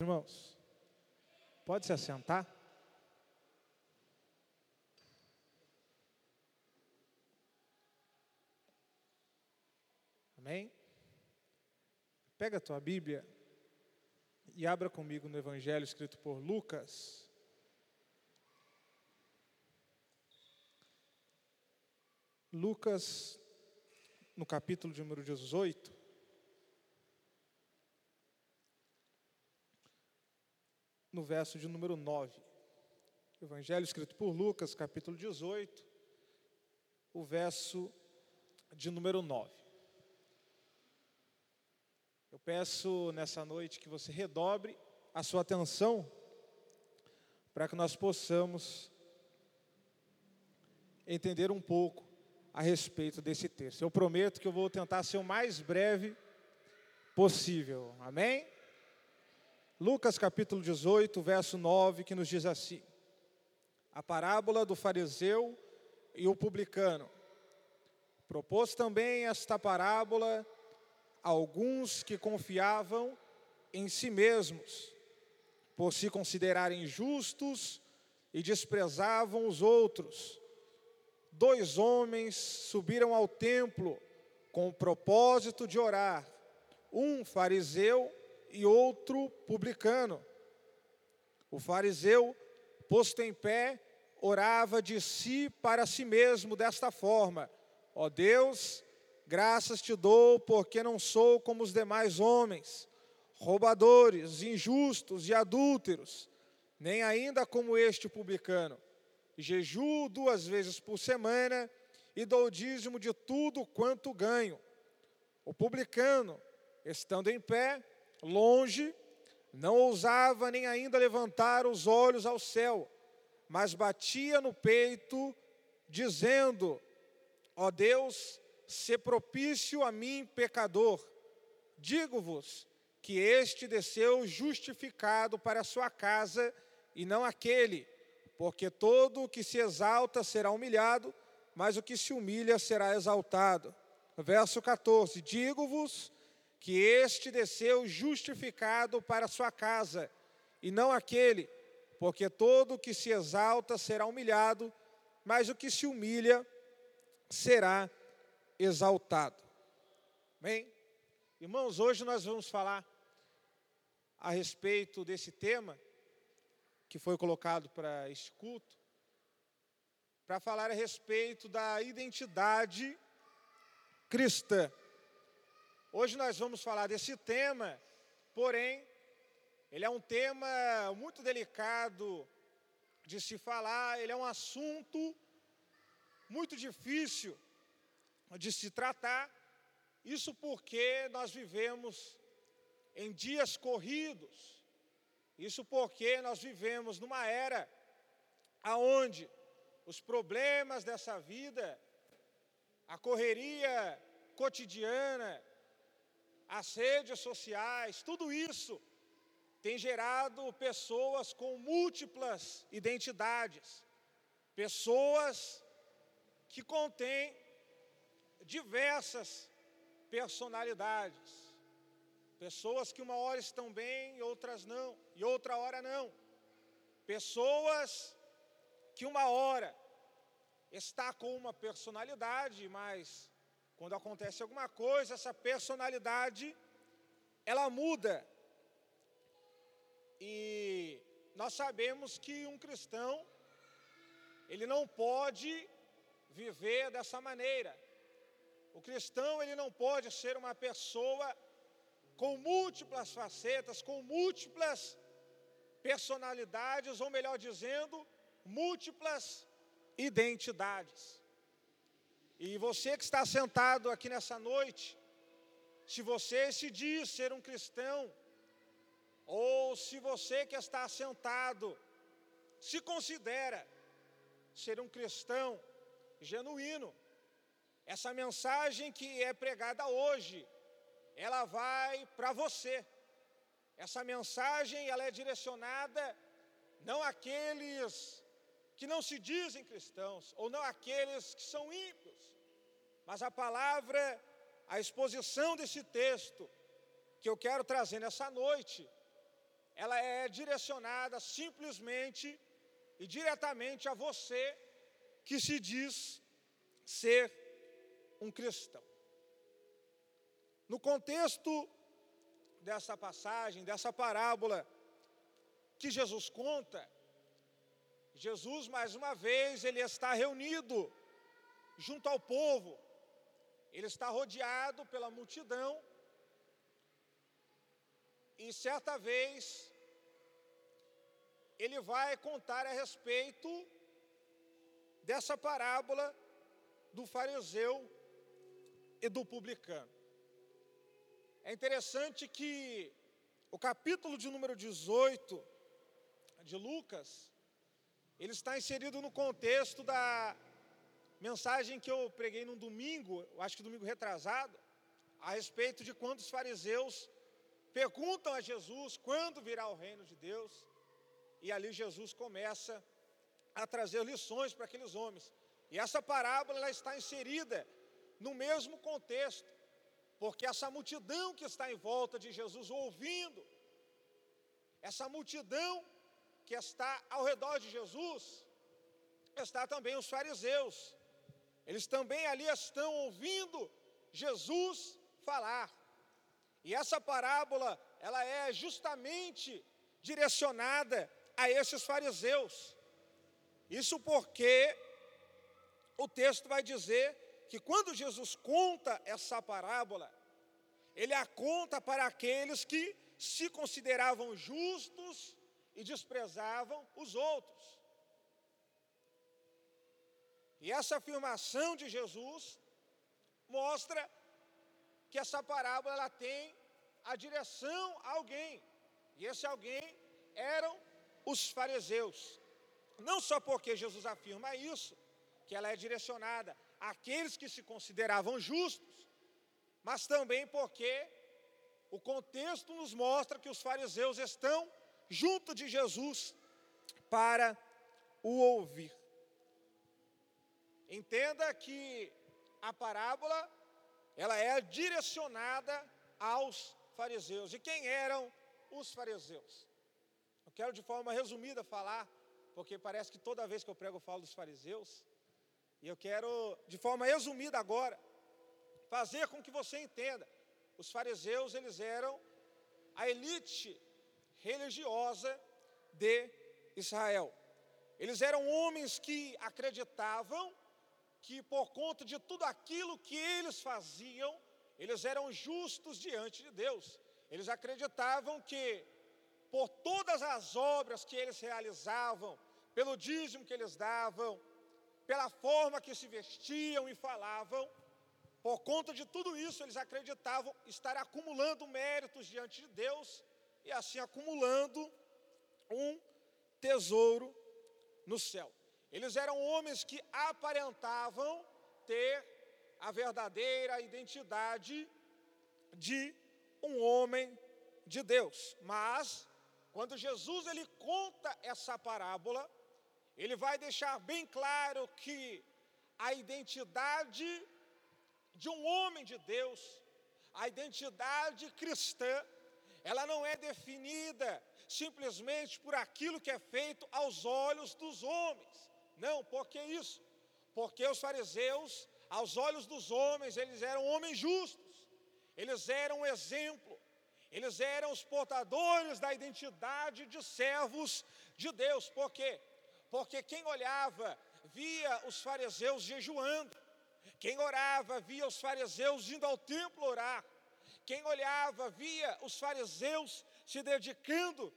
Irmãos, pode se assentar? Amém? Pega a tua Bíblia e abra comigo no Evangelho escrito por Lucas. Lucas, no capítulo de número 18. No verso de número 9. Evangelho escrito por Lucas, capítulo 18, o verso de número 9. Eu peço nessa noite que você redobre a sua atenção para que nós possamos entender um pouco a respeito desse texto. Eu prometo que eu vou tentar ser o mais breve possível. Amém? Lucas capítulo 18, verso 9, que nos diz assim: A parábola do fariseu e o publicano. Propôs também esta parábola a alguns que confiavam em si mesmos, por se considerarem justos e desprezavam os outros dois homens subiram ao templo com o propósito de orar, um fariseu e outro publicano. O fariseu, posto em pé, orava de si para si mesmo desta forma: Ó Deus, graças te dou, porque não sou como os demais homens, roubadores, injustos e adúlteros, nem ainda como este publicano jejuo duas vezes por semana e dou dízimo de tudo quanto ganho. O publicano, estando em pé, longe, não ousava nem ainda levantar os olhos ao céu, mas batia no peito, dizendo: Ó Deus, se propício a mim, pecador. Digo-vos que este desceu justificado para a sua casa e não aquele porque todo o que se exalta será humilhado, mas o que se humilha será exaltado. Verso 14: Digo-vos que este desceu justificado para sua casa, e não aquele, porque todo o que se exalta será humilhado, mas o que se humilha será exaltado. Bem, irmãos, hoje nós vamos falar a respeito desse tema que foi colocado para este culto, para falar a respeito da identidade cristã. Hoje nós vamos falar desse tema, porém, ele é um tema muito delicado de se falar, ele é um assunto muito difícil de se tratar, isso porque nós vivemos em dias corridos, isso porque nós vivemos numa era aonde os problemas dessa vida, a correria cotidiana, as redes sociais, tudo isso tem gerado pessoas com múltiplas identidades, pessoas que contêm diversas personalidades. Pessoas que uma hora estão bem e outras não, e outra hora não. Pessoas que uma hora está com uma personalidade, mas quando acontece alguma coisa, essa personalidade ela muda. E nós sabemos que um cristão ele não pode viver dessa maneira. O cristão ele não pode ser uma pessoa com múltiplas facetas, com múltiplas personalidades, ou melhor dizendo, múltiplas identidades. E você que está sentado aqui nessa noite, se você se diz ser um cristão, ou se você que está sentado se considera ser um cristão genuíno, essa mensagem que é pregada hoje, ela vai para você. Essa mensagem ela é direcionada não àqueles que não se dizem cristãos, ou não àqueles que são ímpios, mas a palavra, a exposição desse texto que eu quero trazer nessa noite, ela é direcionada simplesmente e diretamente a você que se diz ser um cristão. No contexto dessa passagem, dessa parábola que Jesus conta, Jesus mais uma vez ele está reunido junto ao povo. Ele está rodeado pela multidão. E certa vez ele vai contar a respeito dessa parábola do fariseu e do publicano. É interessante que o capítulo de número 18 de Lucas, ele está inserido no contexto da mensagem que eu preguei no domingo, acho que domingo retrasado, a respeito de quando os fariseus perguntam a Jesus quando virá o reino de Deus, e ali Jesus começa a trazer lições para aqueles homens. E essa parábola ela está inserida no mesmo contexto, porque essa multidão que está em volta de Jesus ouvindo, essa multidão que está ao redor de Jesus, está também os fariseus. Eles também ali estão ouvindo Jesus falar. E essa parábola, ela é justamente direcionada a esses fariseus. Isso porque o texto vai dizer que quando Jesus conta essa parábola, ele a conta para aqueles que se consideravam justos e desprezavam os outros. E essa afirmação de Jesus mostra que essa parábola ela tem a direção a alguém. E esse alguém eram os fariseus. Não só porque Jesus afirma isso, que ela é direcionada àqueles que se consideravam justos, mas também porque o contexto nos mostra que os fariseus estão junto de Jesus para o ouvir. Entenda que a parábola ela é direcionada aos fariseus. E quem eram os fariseus? Eu quero de forma resumida falar, porque parece que toda vez que eu prego eu falo dos fariseus. E eu quero, de forma resumida agora, fazer com que você entenda. Os fariseus, eles eram a elite religiosa de Israel. Eles eram homens que acreditavam que por conta de tudo aquilo que eles faziam, eles eram justos diante de Deus. Eles acreditavam que por todas as obras que eles realizavam, pelo dízimo que eles davam, pela forma que se vestiam e falavam, por conta de tudo isso, eles acreditavam estar acumulando méritos diante de Deus e assim acumulando um tesouro no céu. Eles eram homens que aparentavam ter a verdadeira identidade de um homem de Deus. Mas quando Jesus ele conta essa parábola, ele vai deixar bem claro que a identidade de um homem de Deus, a identidade cristã, ela não é definida simplesmente por aquilo que é feito aos olhos dos homens. Não, por que isso? Porque os fariseus, aos olhos dos homens, eles eram homens justos, eles eram exemplo, eles eram os portadores da identidade de servos de Deus. Por quê? Porque quem olhava via os fariseus jejuando, quem orava via os fariseus indo ao templo orar, quem olhava via os fariseus se dedicando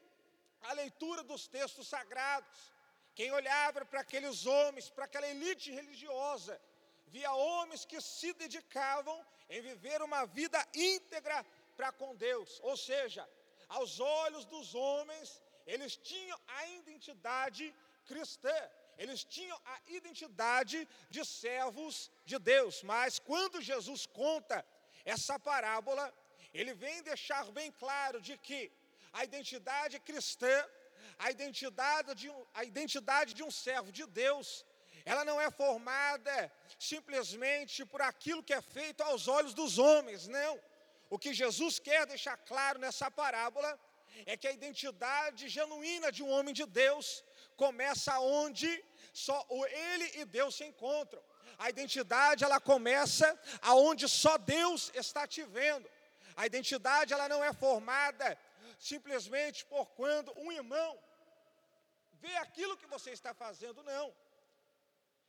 à leitura dos textos sagrados, quem olhava para aqueles homens, para aquela elite religiosa, via homens que se dedicavam em viver uma vida íntegra para com Deus, ou seja, aos olhos dos homens, eles tinham a identidade cristã, eles tinham a identidade de servos de Deus, mas quando Jesus conta essa parábola, ele vem deixar bem claro de que a identidade cristã, a identidade de um, a identidade de um servo de Deus, ela não é formada simplesmente por aquilo que é feito aos olhos dos homens, não. O que Jesus quer deixar claro nessa parábola é que a identidade genuína de um homem de Deus começa onde só ele e Deus se encontram. A identidade ela começa aonde só Deus está te vendo. A identidade ela não é formada simplesmente por quando um irmão vê aquilo que você está fazendo, não.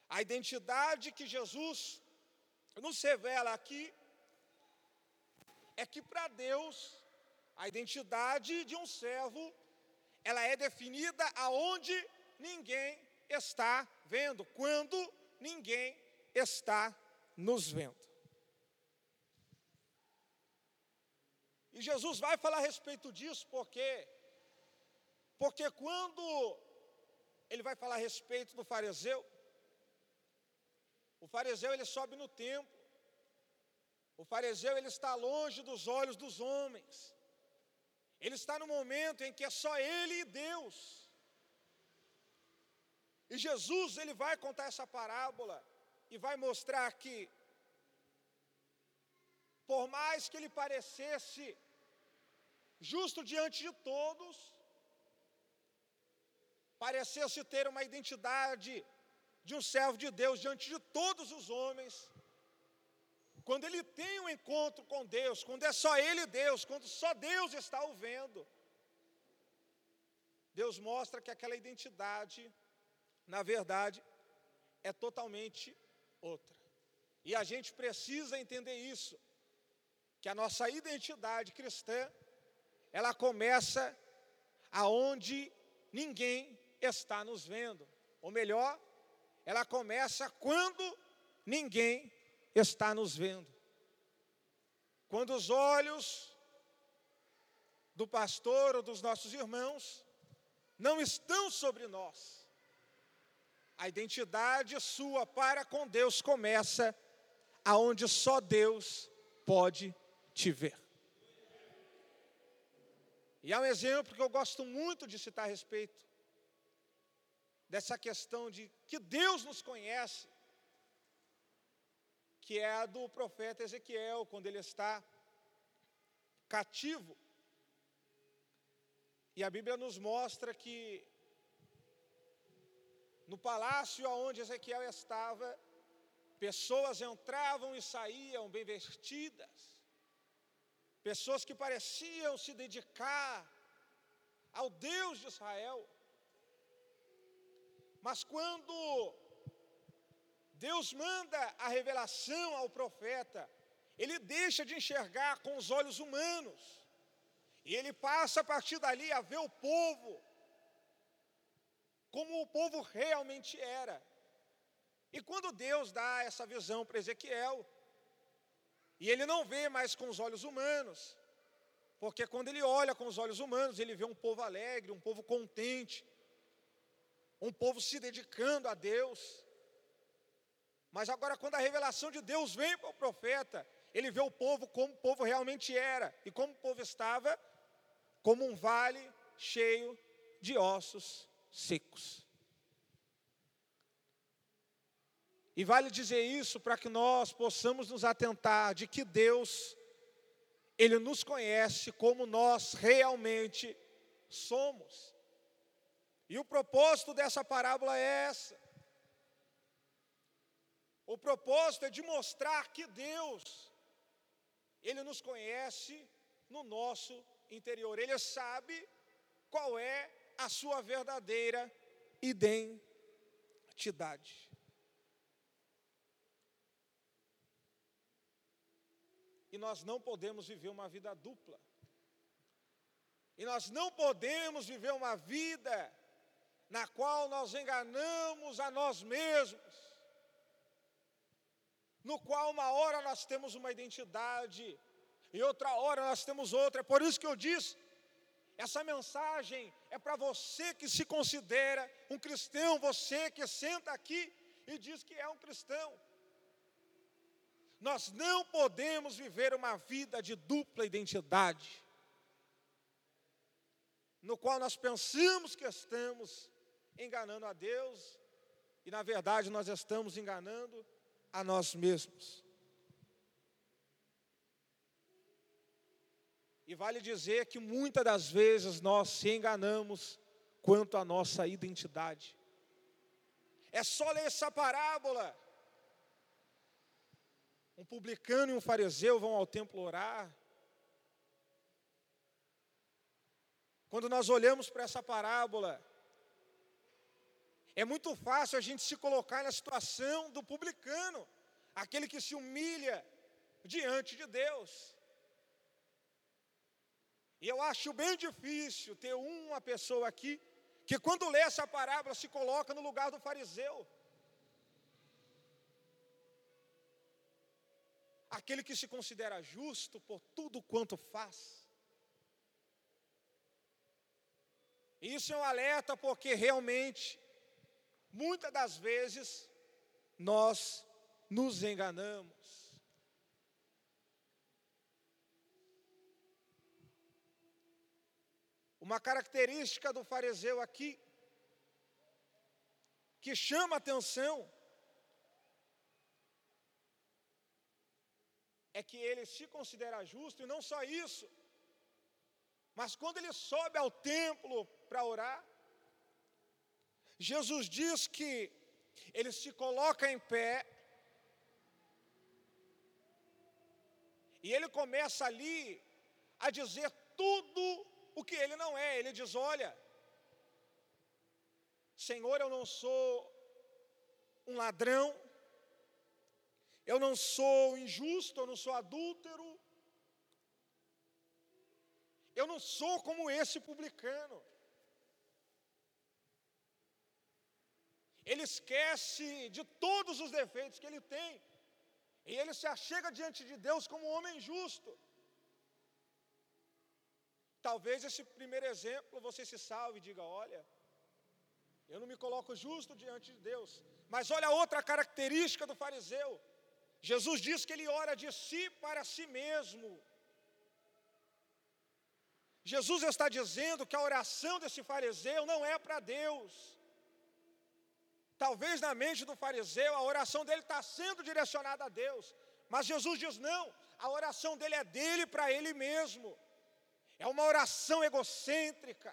A identidade que Jesus nos revela aqui é que para Deus a identidade de um servo ela é definida aonde ninguém está vendo, quando ninguém está nos vendo. E Jesus vai falar a respeito disso porque porque quando ele vai falar a respeito do fariseu, o fariseu ele sobe no templo. O fariseu ele está longe dos olhos dos homens. Ele está no momento em que é só ele e Deus. E Jesus ele vai contar essa parábola e vai mostrar que por mais que ele parecesse justo diante de todos, parecesse ter uma identidade de um servo de Deus diante de todos os homens, quando ele tem um encontro com Deus, quando é só ele Deus, quando só Deus está o vendo, Deus mostra que aquela identidade, na verdade, é totalmente outra. E a gente precisa entender isso, que a nossa identidade cristã, ela começa aonde ninguém está nos vendo. Ou melhor, ela começa quando ninguém está nos vendo. Quando os olhos do pastor ou dos nossos irmãos não estão sobre nós, a identidade sua para com Deus começa aonde só Deus pode te ver. E há um exemplo que eu gosto muito de citar a respeito dessa questão de que Deus nos conhece, que é a do profeta Ezequiel, quando ele está cativo. E a Bíblia nos mostra que no palácio onde Ezequiel estava, pessoas entravam e saíam bem vestidas, pessoas que pareciam se dedicar ao Deus de Israel. Mas quando Deus manda a revelação ao profeta, ele deixa de enxergar com os olhos humanos, e ele passa a partir dali a ver o povo como o povo realmente era. E quando Deus dá essa visão para Ezequiel, e ele não vê mais com os olhos humanos, porque quando ele olha com os olhos humanos, ele vê um povo alegre, um povo contente, um povo se dedicando a Deus. Mas agora, quando a revelação de Deus vem para o profeta, ele vê o povo como o povo realmente era, e como o povo estava, como um vale cheio de ossos secos. E vale dizer isso para que nós possamos nos atentar de que Deus, Ele nos conhece como nós realmente somos. E o propósito dessa parábola é essa. O propósito é de mostrar que Deus, Ele nos conhece no nosso interior. Ele sabe qual é a sua verdadeira identidade. Nós não podemos viver uma vida dupla. E nós não podemos viver uma vida na qual nós enganamos a nós mesmos. No qual uma hora nós temos uma identidade e outra hora nós temos outra. É por isso que eu disse, essa mensagem é para você que se considera um cristão, você que senta aqui e diz que é um cristão. Nós não podemos viver uma vida de dupla identidade, no qual nós pensamos que estamos enganando a Deus e, na verdade, nós estamos enganando a nós mesmos. E vale dizer que muitas das vezes nós se enganamos quanto à nossa identidade. É só ler essa parábola. Um publicano e um fariseu vão ao templo orar. Quando nós olhamos para essa parábola, é muito fácil a gente se colocar na situação do publicano, aquele que se humilha diante de Deus. E eu acho bem difícil ter uma pessoa aqui que, quando lê essa parábola, se coloca no lugar do fariseu. Aquele que se considera justo por tudo quanto faz. Isso é um alerta porque realmente, muitas das vezes, nós nos enganamos. Uma característica do fariseu aqui, que chama atenção, é que ele se considera justo, e não só isso, mas quando ele sobe ao templo para orar, Jesus diz que ele se coloca em pé e ele começa ali a dizer tudo o que ele não é. Ele diz: Olha, Senhor, eu não sou um ladrão, eu não sou injusto, eu não sou adúltero, eu não sou como esse publicano. Ele esquece de todos os defeitos que ele tem. E ele se achega diante de Deus como um homem justo. Talvez esse primeiro exemplo você se salve e diga: Olha, eu não me coloco justo diante de Deus. Mas olha outra característica do fariseu. Jesus diz que ele ora de si para si mesmo. Jesus está dizendo que a oração desse fariseu não é para Deus. Talvez na mente do fariseu a oração dele está sendo direcionada a Deus, mas Jesus diz: não, a oração dele é dele para ele mesmo. É uma oração egocêntrica,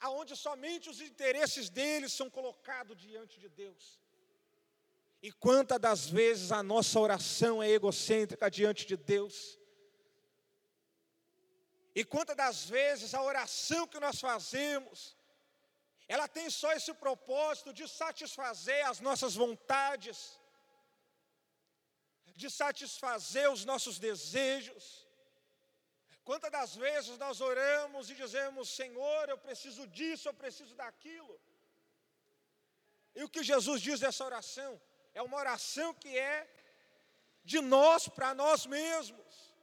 aonde somente os interesses dele são colocados diante de Deus. E quantas das vezes a nossa oração é egocêntrica diante de Deus? E quantas das vezes a oração que nós fazemos, ela tem só esse propósito de satisfazer as nossas vontades, de satisfazer os nossos desejos. Quantas das vezes nós oramos e dizemos, Senhor, eu preciso disso, eu preciso daquilo. E o que Jesus diz dessa oração? É uma oração que é de nós para nós mesmos.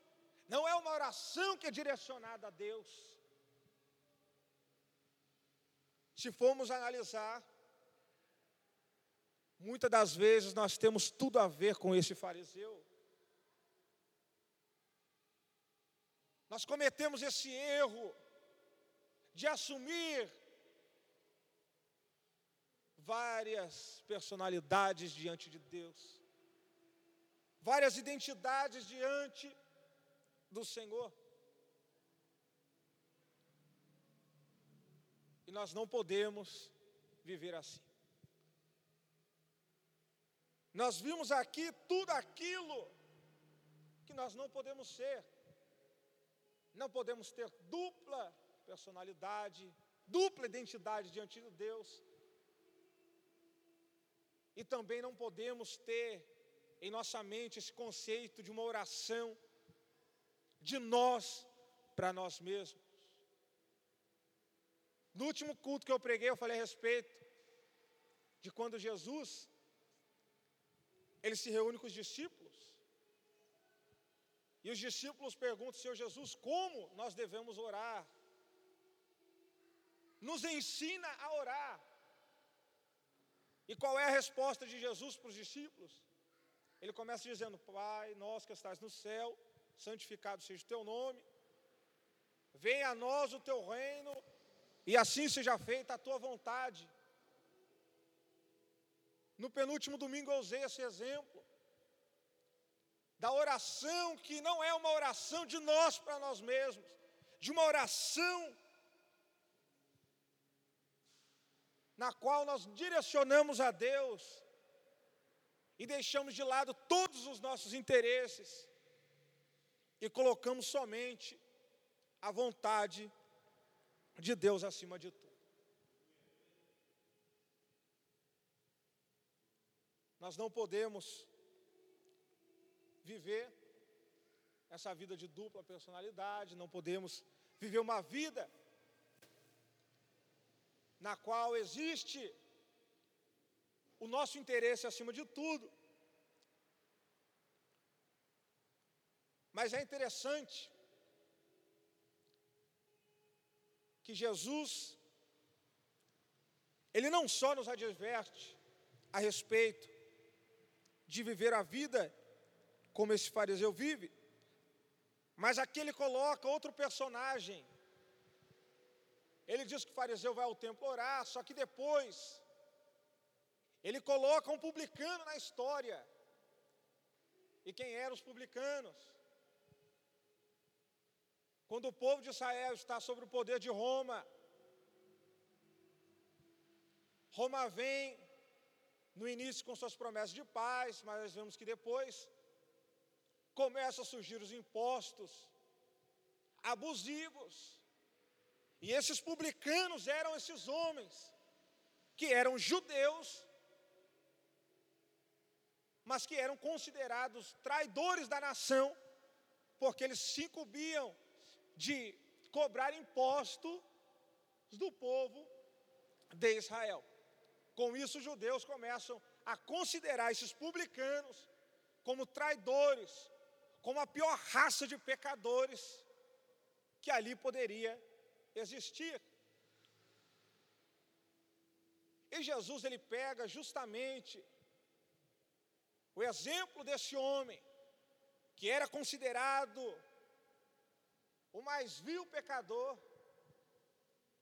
Não é uma oração que é direcionada a Deus. Se formos analisar, muitas das vezes nós temos tudo a ver com esse fariseu. Nós cometemos esse erro de assumir várias personalidades diante de Deus, várias identidades diante do Senhor. E nós não podemos viver assim. Nós vimos aqui tudo aquilo que nós não podemos ser. Não podemos ter dupla personalidade, dupla identidade diante de Deus. E também não podemos ter em nossa mente esse conceito de uma oração de nós para nós mesmos. No último culto que eu preguei, eu falei a respeito de quando Jesus ele se reúne com os discípulos. E os discípulos perguntam, Senhor Jesus, como nós devemos orar? Nos ensina a orar. E qual é a resposta de Jesus para os discípulos? Ele começa dizendo: Pai, nós que estás no céu, santificado seja o teu nome, venha a nós o teu reino, e assim seja feita a tua vontade. No penúltimo domingo eu usei esse exemplo da oração que não é uma oração de nós para nós mesmos, de uma oração na qual nós direcionamos a Deus e deixamos de lado todos os nossos interesses e colocamos somente a vontade de Deus acima de tudo. Nós não podemos viver essa vida de dupla personalidade, não podemos viver uma vida na qual existe o nosso interesse acima de tudo. Mas é interessante que Jesus, Ele não só nos adverte a respeito de viver a vida como esse fariseu vive, mas aqui ele coloca outro personagem. Ele diz que o fariseu vai ao templo orar, só que depois ele coloca um publicano na história. E quem eram os publicanos? Quando o povo de Israel está sob o poder de Roma, Roma vem no início com suas promessas de paz, mas nós vemos que depois começam a surgir os impostos abusivos. E esses publicanos eram esses homens que eram judeus mas que eram considerados traidores da nação, porque eles se incumbiam de cobrar impostos do povo de Israel. Com isso, os judeus começam a considerar esses publicanos como traidores, como a pior raça de pecadores que ali poderia existir. E Jesus ele pega justamente o exemplo desse homem, que era considerado o mais vil pecador,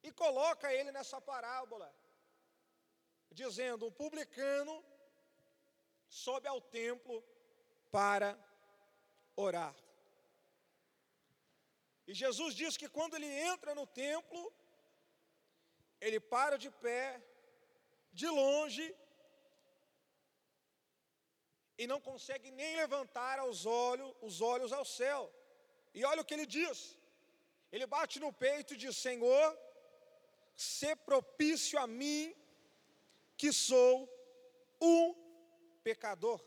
e coloca ele nessa parábola, dizendo: um publicano sobe ao templo para orar. E Jesus diz que quando ele entra no templo, ele para de pé, de longe, e não consegue nem levantar os olhos, os olhos ao céu. E olha o que ele diz. Ele bate no peito e diz: Senhor, se propício a mim, que sou um pecador.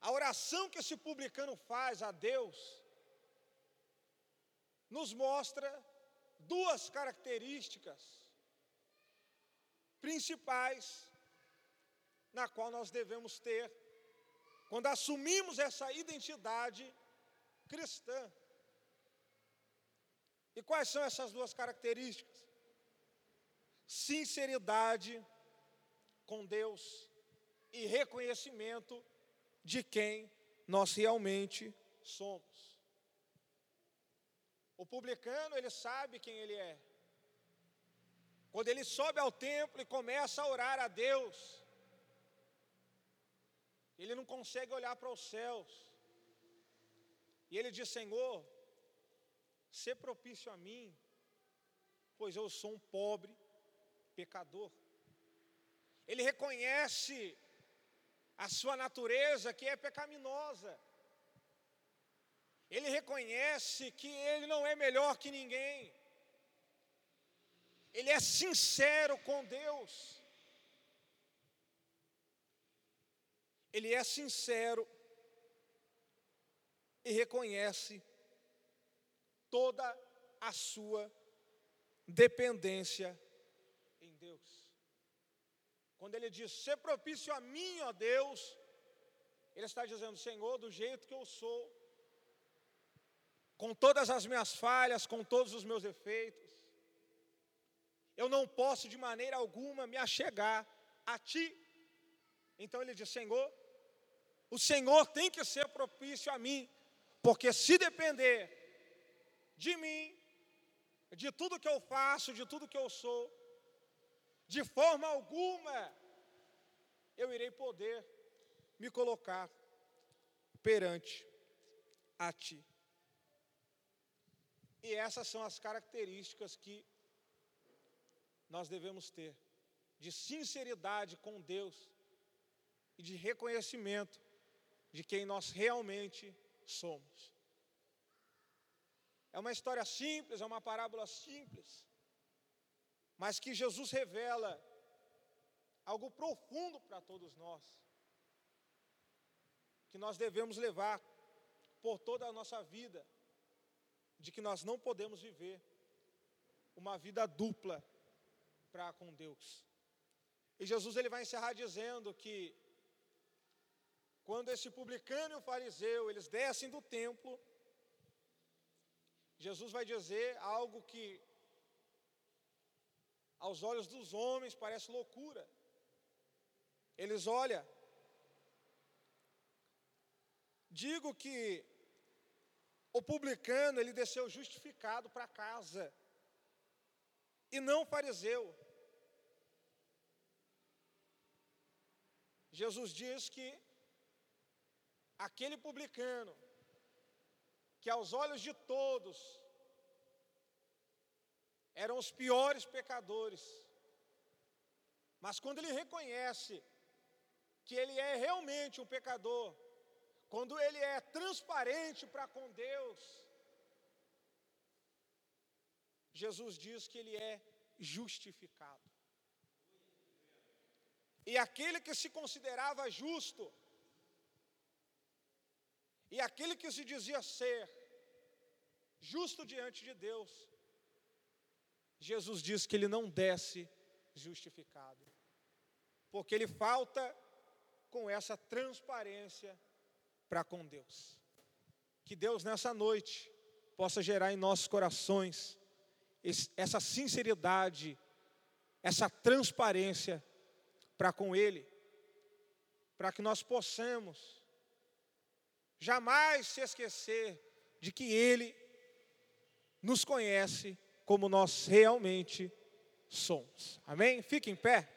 A oração que esse publicano faz a Deus nos mostra duas características principais na qual nós devemos ter quando assumimos essa identidade cristã. E quais são essas duas características? Sinceridade com Deus e reconhecimento de quem nós realmente somos. O publicano, ele sabe quem ele é. Quando ele sobe ao templo e começa a orar a Deus, ele não consegue olhar para os céus. E ele diz: Senhor, se propício a mim, pois eu sou um pobre pecador. Ele reconhece a sua natureza que é pecaminosa. Ele reconhece que ele não é melhor que ninguém. Ele é sincero com Deus. ele é sincero e reconhece toda a sua dependência em Deus. Quando ele diz, ser propício a mim, ó Deus, ele está dizendo, Senhor, do jeito que eu sou, com todas as minhas falhas, com todos os meus defeitos, eu não posso de maneira alguma me achegar a Ti. Então ele diz, Senhor, o Senhor tem que ser propício a mim, porque se depender de mim, de tudo que eu faço, de tudo que eu sou, de forma alguma eu irei poder me colocar perante a ti. E essas são as características que nós devemos ter de sinceridade com Deus e de reconhecimento de quem nós realmente somos. É uma história simples, é uma parábola simples, mas que Jesus revela algo profundo para todos nós, que nós devemos levar por toda a nossa vida, de que nós não podemos viver uma vida dupla para com Deus. E Jesus ele vai encerrar dizendo que quando esse publicano e o fariseu eles descem do templo, Jesus vai dizer algo que aos olhos dos homens parece loucura. Eles olham. Digo que o publicano, ele desceu justificado para casa. E não fariseu. Jesus diz que aquele publicano, que aos olhos de todos eram os piores pecadores, mas quando ele reconhece que ele é realmente um pecador, quando ele é transparente para com Deus, Jesus diz que ele é justificado. E aquele que se considerava justo, e aquele que se dizia ser justo diante de Deus, Jesus diz que ele não desce justificado, porque ele falta com essa transparência para com Deus. Que Deus nessa noite possa gerar em nossos corações essa sinceridade, essa transparência para com Ele, para que nós possamos jamais se esquecer de que Ele nos conhece como nós realmente somos. Amém? Fique em pé.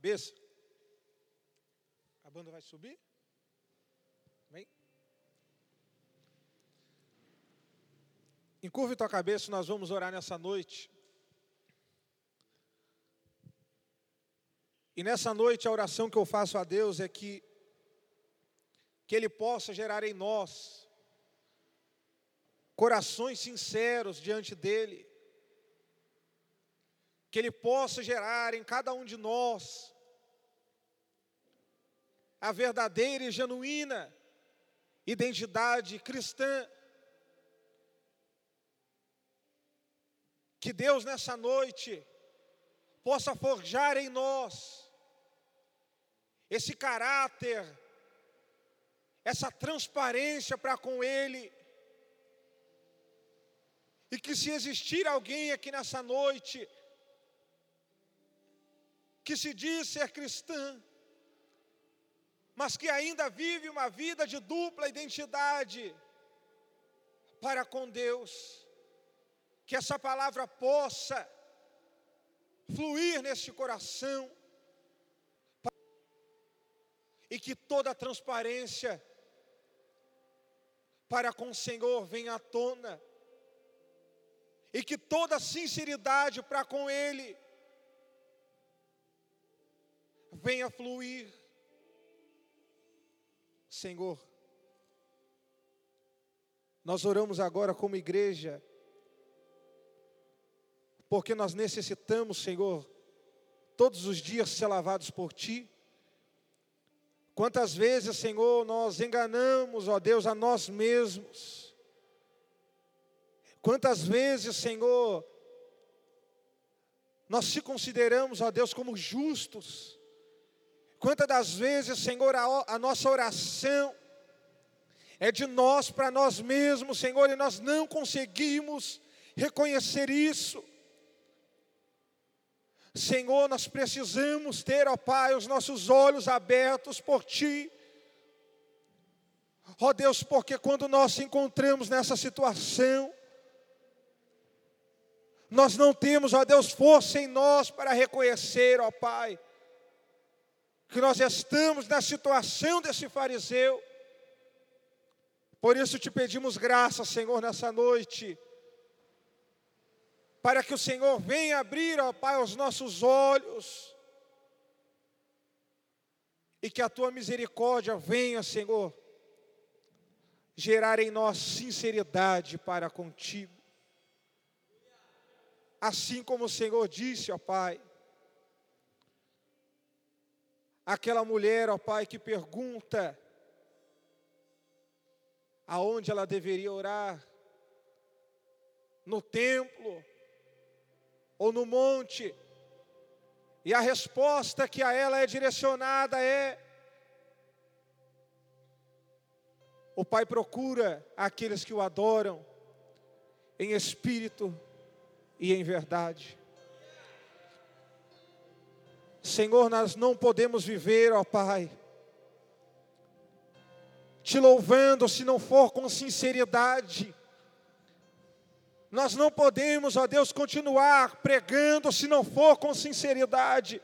Cabeça. A banda vai subir? Vem. Encurve tua cabeça, nós vamos orar nessa noite. E nessa noite a oração que eu faço a Deus é que que ele possa gerar em nós corações sinceros diante dele que Ele possa gerar em cada um de nós a verdadeira e genuína identidade cristã. Que Deus nessa noite possa forjar em nós esse caráter, essa transparência para com Ele. E que se existir alguém aqui nessa noite que se diz ser cristã, mas que ainda vive uma vida de dupla identidade para com Deus, que essa palavra possa fluir neste coração, e que toda a transparência para com o Senhor venha à tona, e que toda a sinceridade para com Ele venha fluir. Senhor, nós oramos agora como igreja, porque nós necessitamos, Senhor, todos os dias ser lavados por Ti. Quantas vezes, Senhor, nós enganamos, ó Deus, a nós mesmos. Quantas vezes, Senhor, nós se consideramos, ó Deus, como justos. Quantas das vezes, Senhor, a, a nossa oração é de nós para nós mesmos, Senhor, e nós não conseguimos reconhecer isso. Senhor, nós precisamos ter, ó Pai, os nossos olhos abertos por Ti. Ó Deus, porque quando nós nos encontramos nessa situação, Nós não temos, ó Deus, força em nós para reconhecer, ó Pai, que nós estamos na situação desse fariseu. Por isso te pedimos graça, Senhor, nessa noite, para que o Senhor venha abrir, ó Pai, os nossos olhos, e que a tua misericórdia venha, Senhor, gerar em nós sinceridade para contigo. Assim como o Senhor disse, ó Pai, aquela mulher, ó Pai, que pergunta aonde ela deveria orar, no templo ou no monte, e a resposta que a ela é direcionada é: o Pai procura aqueles que o adoram em espírito e em verdade. Senhor, nós não podemos viver, ó Pai, te louvando se não for com sinceridade. Nós não podemos, ó Deus, continuar pregando se não for com sinceridade.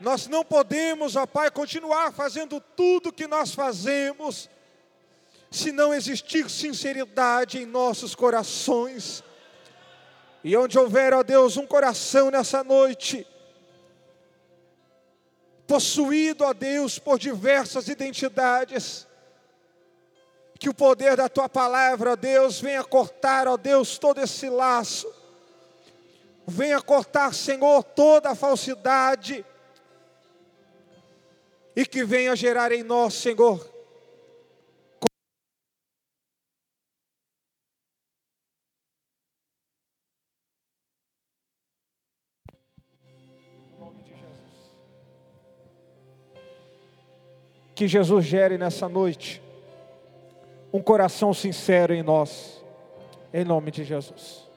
Nós não podemos, ó Pai, continuar fazendo tudo que nós fazemos se não existir sinceridade em nossos corações. E onde houver, ó Deus, um coração nessa noite, possuído, ó Deus, por diversas identidades, que o poder da tua palavra, ó Deus, venha cortar, ó Deus, todo esse laço, venha cortar, Senhor, toda a falsidade, e que venha gerar em nós, Senhor, que Jesus gere nessa noite um coração sincero em nós, em nome de Jesus.